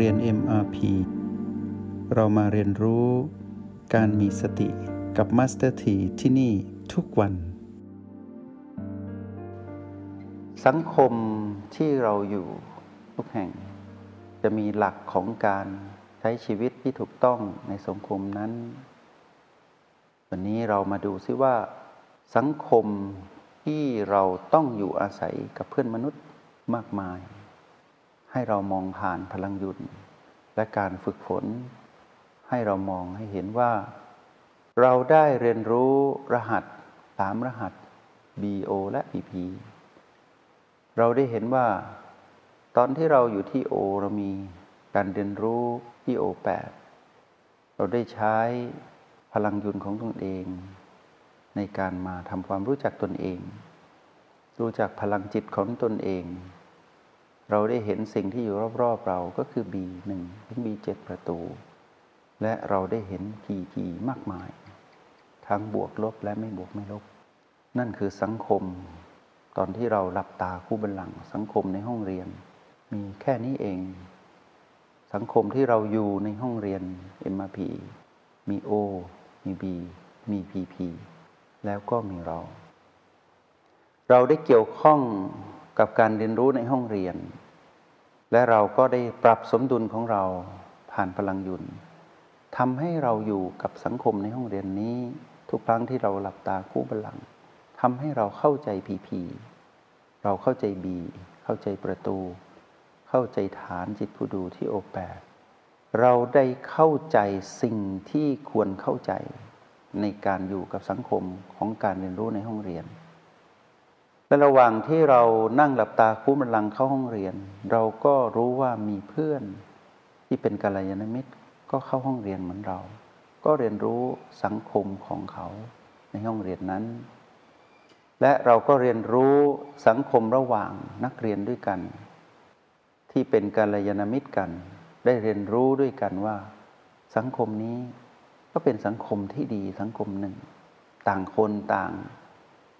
เรียน MRP เรามาเรียนรู้การมีสติกับ Master T ที่ที่นี่ทุกวัน สังคมที่เราอยู่ทุกแห่ง จะมีหลักของการใช้ชีวิตที่ถูกต้องในสังคมนั้น วันนี้เรามาดูซิว่า สังคมที่เราต้องอยู่อาศัยกับเพื่อนมนุษย์มากมาย ให้เรามองผ่านพลังยุนและการฝึกฝน ให้เรามองให้เห็นว่า เราได้เรียนรู้รหัสสามรหัส BO และ PP เราได้เห็นว่า ตอนที่เราอยู่ที่ O เรามีการเรียนรู้ที่ O8 เราได้ใช้พลังยุนของตนเอง ในการมาทำความรู้จักตนเอง รู้จักพลังจิตของตนเอง เราได้เห็นสิ่งที่อยู่รอบๆเราก็คือ B1 ถึง B7 ประตู และเราได้เห็น PP มากมาย ทั้งบวกลบและไม่บวกไม่ลบ นั่นคือสังคม ตอนที่เราหลับตาคู่บันลังสังคมในห้องเรียน มีแค่นี้เอง สังคมที่เราอยู่ในห้องเรียน MRP มี O มี B มี PP แล้วก็มีเรา เราได้เกี่ยวข้อง กับการเรียนรู้ในห้องเรียน และเราก็ได้ปรับสมดุลของเราผ่านพลังยุนทำให้เราอยู่กับสังคมในห้องเรียนนี้ ทุกครั้งที่เราหลับตาคู่บัลลังก์ทำให้เราเข้าใจพีพีเราเข้าใจบีเข้าใจประตู เข้าใจฐานจิตผู้ดูที่โอแปดเราได้เข้าใจสิ่งที่ควรเข้าใจในการอยู่กับสังคมของการเรียนรู้ในห้องเรียน และระหว่างที่เรานั่งหลับตาคู่บัลลังเข้าห้องเรียน เราก็รู้ว่ามีเพื่อนที่เป็นกัลยาณมิตร ก็เข้าห้องเรียนเหมือนเรา ก็เรียนรู้สังคมของเขาในห้องเรียนนั้น และเราก็เรียนรู้สังคมระหว่างนักเรียนด้วยกัน ที่เป็นกัลยาณมิตรกัน ได้เรียนรู้ด้วยกันว่า สังคมนี้ก็เป็นสังคมที่ดีสังคมหนึ่ง ต่างคนต่าง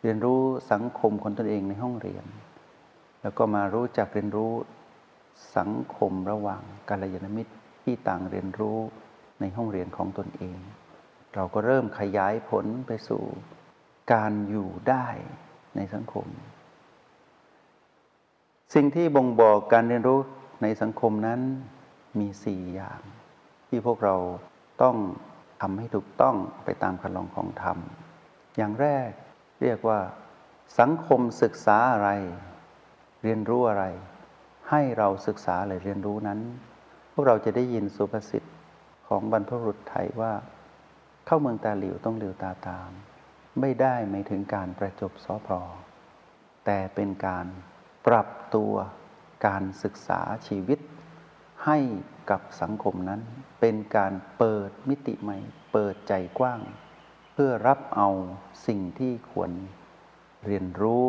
เรียนรู้สังคมคนตนเองในห้องเรียน แล้วก็มารู้จักเรียนรู้สังคมระหว่างกัลยาณมิตรที่ต่างเรียนรู้ในห้องเรียนของตนเอง เราก็เริ่มขยายผลไปสู่การอยู่ได้ในสังคม สิ่งที่บ่งบอกการเรียนรู้ในสังคมนั้นมีสี่อย่าง ที่พวกเราต้องทำให้ถูกต้องไปตามคันลองของธรรม อย่างแรก เรียกว่า สังคมศึกษาอะไร เรียนรู้อะไร ให้เราศึกษาเลยเรียนรู้นั้น พวกเราจะได้ยินสุภาษิตของบรรพบุรุษไทยว่า เข้าเมืองตาหลิวต้องหลิวตาตาม ไม่ได้ไม่ถึงการประจบสอพรแต่เป็นการปรับตัวการศึกษาชีวิต ให้กับสังคมนั้น เป็นการเปิดมิติใหม่ เปิดใจกว้าง เพื่อรับเอาสิ่งที่ควรเรียนรู้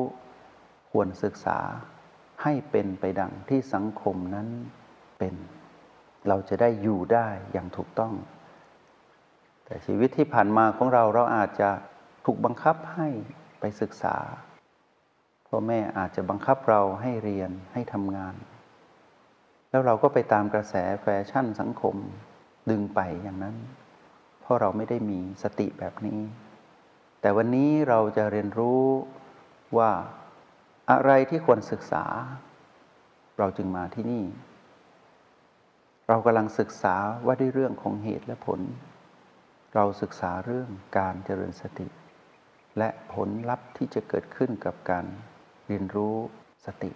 ควรศึกษาให้เป็นไปดังที่สังคมนั้นเป็น เราจะได้อยู่ได้อย่างถูกต้อง แต่ชีวิตที่ผ่านมาของเราเราอาจจะถูกบังคับให้ไปศึกษาพ่อแม่อาจจะบังคับเราให้เรียนให้ทำงาน แล้วเราก็ไปตามกระแสแฟชั่นสังคมดึงไปอย่างนั้น เพราะเราไม่ได้มีสติแบบนี้ แต่วันนี้เราจะเรียนรู้ว่าอะไรที่ควรศึกษา เราจึงมาที่นี่ เรากำลังศึกษาว่าด้วยเรื่องของเหตุและผล เราศึกษาเรื่องการเจริญสติ และผลลัพธ์ที่จะเกิดขึ้นกับการเรียนรู้สติ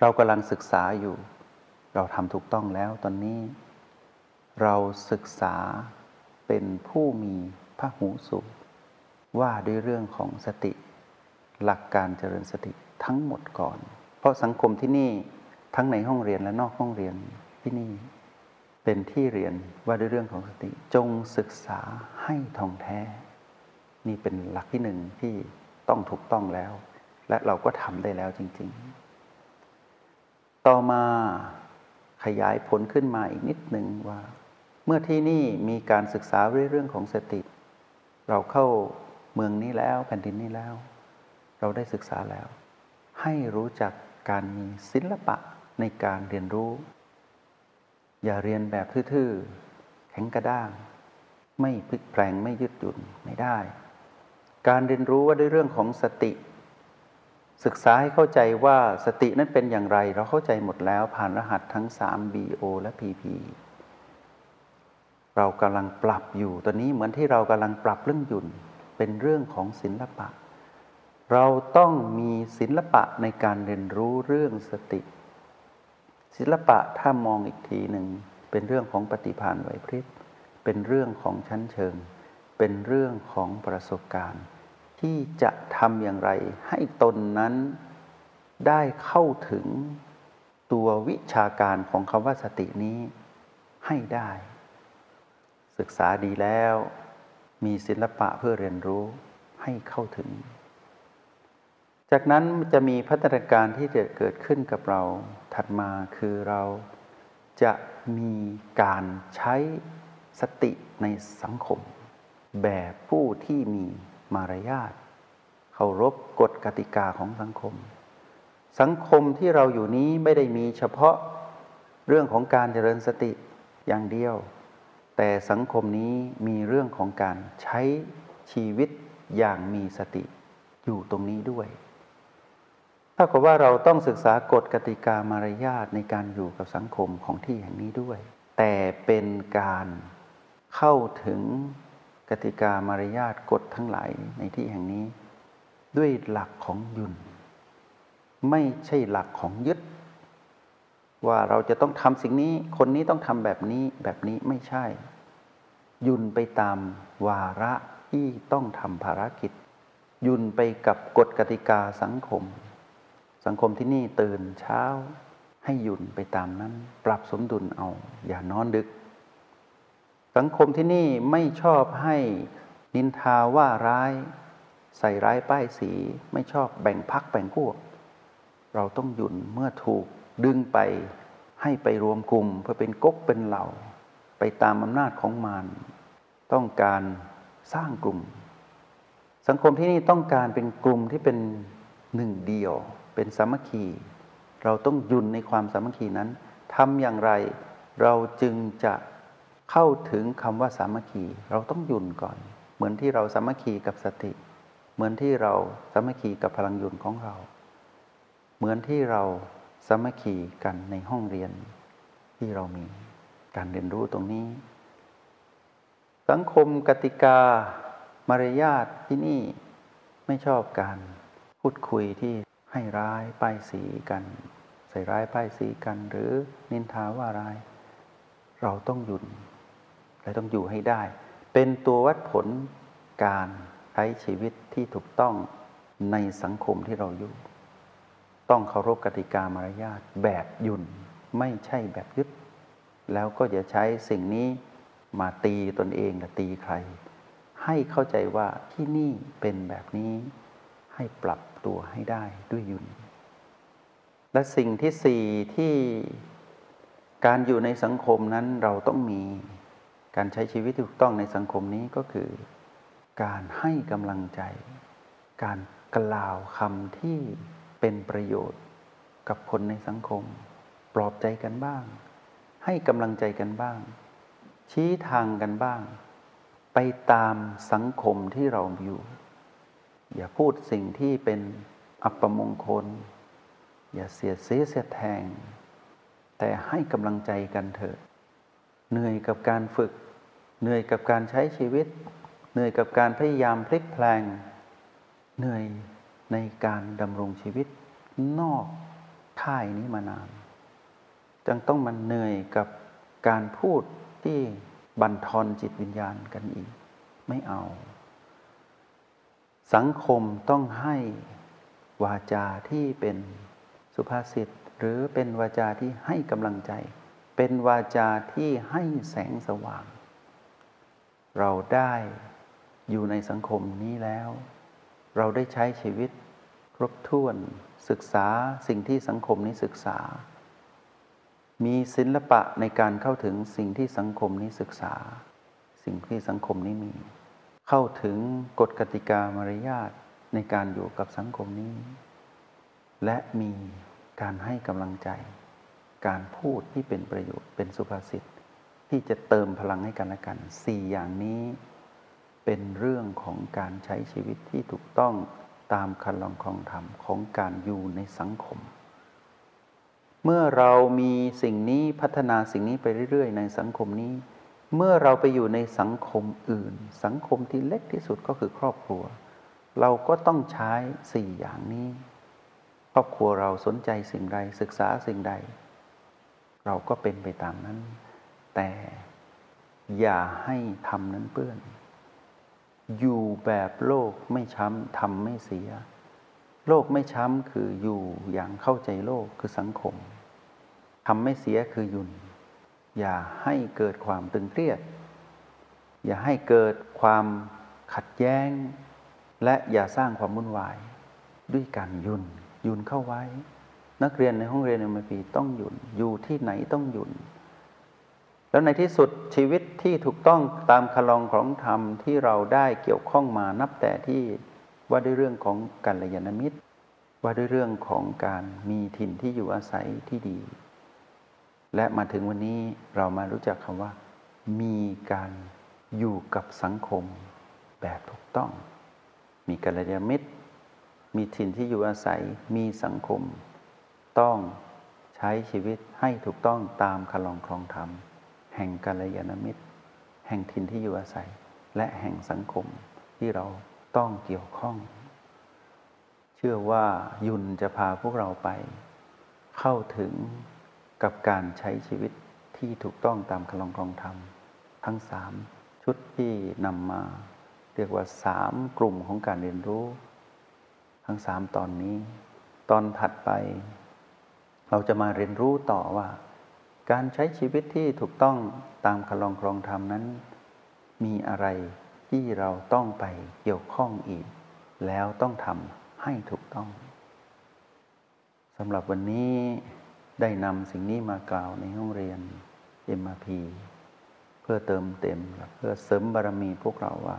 เรากำลังศึกษาอยู่ เราทำถูกต้องแล้วตอนนี้ เราศึกษา เป็นผู้มีพระหูสูงว่าด้วยเรื่องของสติ หลักการเจริญสติทั้งหมดก่อน เพราะสังคมที่นี่ทั้งในห้องเรียนและนอกห้องเรียนที่นี่ เป็นที่เรียนว่าด้วยเรื่องของสติจงศึกษาให้ท่องแท้ นี่เป็นหลักที่หนึ่งที่ต้องถูกต้องแล้ว และเราก็ทำได้แล้วจริง ๆ ต่อมาขยายผลขึ้นมาอีกนิดหนึ่งว่า เมื่อที่นี่มีการศึกษาเรื่องของสติ เราเข้าเมืองนี้แล้วแผ่นดินนี้แล้ว เราได้ศึกษาแล้ว ให้รู้จักการมีศิลปะในการเรียนรู้ อย่าเรียนแบบทื่อๆ แข็งกระด้าง ไม่พลิกแปลงไม่ยืดหยุ่นไม่ได้ การเรียนรู้ว่าด้วยเรื่องของสติ ศึกษาให้เข้าใจว่าสตินั้นเป็นอย่างไร เราเข้าใจหมดแล้วผ่านรหัสทั้ง 3 BO และ PP เรากำลังปรับอยู่ตอนนี้เหมือนที่เรากำลังปรับเรื่องหยุ่นเป็นเรื่องของศิลปะ เราต้องมีศิลปะในการเรียนรู้เรื่องสติ ศิลปะถ้ามองอีกทีหนึ่งเป็นเรื่องของปฏิภาณไหวพริบเป็นเรื่องของชั้นเชิง เป็นเรื่องของประสบการณ์ ที่จะทำอย่างไรให้ตนนั้นได้เข้าถึงตัววิชาการของคำว่าสตินี้ให้ได้ ศึกษาดีแล้ว มีศิลปะเพื่อเรียนรู้ให้เข้าถึง จากนั้นจะมีพัฒนาการที่จะเกิดขึ้นกับเราถัดมาคือเราจะมีการใช้สติในสังคม แบบผู้ที่มีมารยาทเคารพกฎกติกาของสังคม สังคมที่เราอยู่นี้ไม่ได้มีเฉพาะเรื่องของการเจริญสติอย่างเดียว แต่สังคมนี้มีเรื่องของการใช้ชีวิตอย่างมีสติอยู่ตรงนี้ด้วยถ้ากับว่าเราต้องศึกษากฎกติกามารยาทในการอยู่กับสังคมของที่แห่งนี้ด้วย แต่เป็นการเข้าถึงกติกามารยาทกฎทั้งหลายในที่แห่งนี้ ด้วยหลักของยุนไม่ใช่หลักของยึด ว่าเราจะต้องทำสิ่งนี้ คนนี้ต้องทำแบบนี้แบบนี้ไม่ใช่ ยุนไปตามวาระที่ต้องทำภารกิจ ยุนไปกับกฎกติกาสังคม สังคมที่นี่ตื่นเช้า ให้หยุ่นไปตามนั้น ปรับสมดุลเอา อย่านอนดึก สังคมที่นี่ไม่ชอบให้นินทาว่าร้าย ใส่ร้ายป้ายสีไม่ชอบแบ่งพักแบ่งพวก เราต้องหยุ่นเมื่อถูก ดึงไปให้ไปรวมกลุ่มเพื่อเป็นก๊กเป็นเหล่า ไปตามอำนาจของมารต้องการสร้างกลุ่ม สังคมที่นี่ต้องการเป็นกลุ่มที่เป็นหนึ่งเดียว เป็นสามัคคี เราต้องยุนในความสามัคคีนั้นทำอย่างไรเราจึงจะเข้าถึงคำว่าสามัคคี เราต้องยุ่นก่อน เหมือนที่เราสามัคคีกับสติ เหมือนที่เราสามัคคีกับพลังยุ่นของเรา เหมือนที่เรา สามัคคีกันในห้องเรียนที่เรามีการเรียนรู้ตรงนี้ สังคมกติกามารยาทที่นี่ไม่ชอบการพูดคุยที่ให้ร้ายป้ายสีกัน ใส่ร้ายป้ายสีกัน หรือนินทาว่าร้าย เราต้องหยุดและต้องอยู่ให้ได้ เป็นตัววัดผลการใช้ชีวิตที่ถูกต้องในสังคมที่เราอยู่ ต้องเคารพกติกามารยาทแบบยุ่นไม่ใช่แบบยึด แล้วก็อย่าใช้สิ่งนี้มาตีตนเองหรือตีใคร ให้เข้าใจว่าที่นี่เป็นแบบนี้ ให้ปรับตัวให้ได้ด้วยยุนและสิ่งที่สี่ที่การอยู่ในสังคมนั้นเราต้องมีการใช้ชีวิตถูกต้องในสังคมนี้ก็คือ การให้กำลังใจ การกล่าวคำที่ เป็นประโยชน์กับคนในสังคม ปลอบใจกันบ้าง ให้กำลังใจกันบ้าง ชี้ทางกันบ้าง ไปตามสังคมที่เราอยู่ อย่าพูดสิ่งที่เป็นอัปมงคล อย่าเสียเสียเสียแทง แต่ให้กำลังใจกันเถอะเหนื่อยกับการฝึก เหนื่อยกับการใช้ชีวิต เหนื่อยกับการพยายามพลิกแพลง เหนื่อย ในการดำรงชีวิตนอกค่ายนี้มานาน จึงต้องมันเหนื่อยกับการพูดที่บันทอนจิตวิญญาณกันอีก ไม่เอา สังคมต้องให้วาจาที่เป็นสุภาษิต หรือเป็นวาจาที่ให้กำลังใจ เป็นวาจาที่ให้แสงสว่าง เราได้อยู่ในสังคมนี้แล้ว เราได้ใช้ชีวิต ครบถ้วน ศึกษาสิ่งที่สังคมนี้ศึกษา มีศิลปะในการเข้าถึงสิ่งที่สังคมนี้ศึกษา สิ่งที่สังคมนี้มี เข้าถึงกฎกติกามารยาทในการอยู่กับสังคมนี้ และมีการให้กำลังใจ การพูดที่เป็นประโยชน์เป็นสุภาษิตที่จะเติมพลังให้กันและกันสี่อย่างนี้ เป็นเรื่องของการใช้ชีวิตที่ถูกต้องตามคันลองคองธรรมของการอยู่ในสังคม เมื่อเรามีสิ่งนี้พัฒนาสิ่งนี้ไปเรื่อย ๆ ในสังคมนี้ เมื่อเราไปอยู่ในสังคมอื่น สังคมที่เล็กที่สุดก็คือครอบครัว เราก็ต้องใช้สี่อย่างนี้ ครอบครัวเราสนใจสิ่งใดศึกษาสิ่งใด เราก็เป็นไปตามนั้น แต่อย่าให้ทำนั้นเปื้อน อยู่แบบโลกไม่ช้ำทำไม่เสีย โลกไม่ช้ำคืออยู่อย่างเข้าใจโลกคือสังคมทำไม่เสียคือยุนอย่าให้เกิดความตึงเครียด อย่าให้เกิดความขัดแย้ง และอย่าสร้างความวุ่นวาย ด้วยการยุนยุนเข้าไว้ นักเรียนในห้องเรียนในมปีต้องหยุนอยู่ที่ไหนต้องหยุน แล้วในที่สุดชีวิตที่ถูกต้องตามคลองของธรรมที่เราได้เกี่ยวข้องมานับแต่ที่ว่าด้วยเรื่องของการลยานมิตร ว่าด้วยเรื่องของการมีถิ่นที่อยู่อาศัยที่ดี และมาถึงวันนี้เรามารู้จักคำว่า มีการอยู่กับสังคมแบบถูกต้อง มีกัลยาณมิตร มีถิ่นที่อยู่อาศัย มีสังคม ต้องใช้ชีวิตให้ถูกต้องตามคลองครองธรรม แห่งกาลยานมิตร แห่งถิ่นที่อยู่อาศัย และแห่งสังคมที่เราต้องเกี่ยวข้อง เชื่อว่ายุนจะพาพวกเราไป เข้าถึงกับการใช้ชีวิตที่ถูกต้องตามคลองกรองธรรม ทั้งสามชุดที่นำมา เรียกว่าสามกลุ่มของการเรียนรู้ ทั้งสามตอนนี้ ตอนถัดไป เราจะมาเรียนรู้ต่อว่า การใช้ชีวิตที่ถูกต้องตามคลองครองธรรมนั้น มีอะไรที่เราต้องไปเกี่ยวข้องอีก แล้วต้องทำให้ถูกต้องสำหรับวันนี้ได้นำสิ่งนี้มากล่าวในห้องเรียน MRP เพื่อเติมเต็มและเพื่อเสริมบารมีพวกเราว่า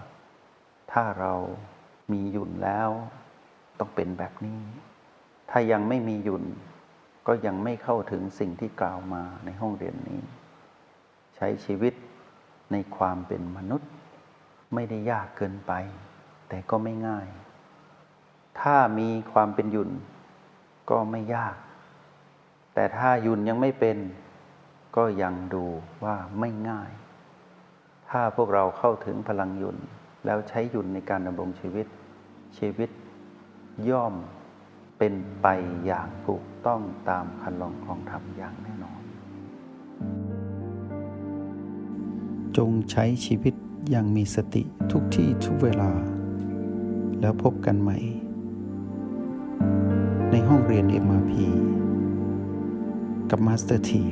ถ้าเรามีหยุ่นแล้ว ต้องเป็นแบบนี้ ถ้ายังไม่มีหยุ่น ก็ยังไม่เข้าถึงสิ่งที่กล่าวมาในห้องเรียนนี้ ใช้ชีวิตในความเป็นมนุษย์ ไม่ได้ยากเกินไป แต่ก็ไม่ง่าย ถ้ามีความเป็นยุนก็ไม่ยาก แต่ถ้ายุนยังไม่เป็นก็ยังดูว่าไม่ง่าย ถ้าพวกเราเข้าถึงพลังยุนแล้วใช้ยุนในการดำรงชีวิต ชีวิตย่อม เป็นไปอย่างถูกต้องตามคันลองของธรรมอย่างแน่นอน จงใช้ชีวิตอย่างมีสติทุกที่ทุกเวลา แล้วพบกันใหม่ ในห้องเรียน MRP กับมาสเตอร์ที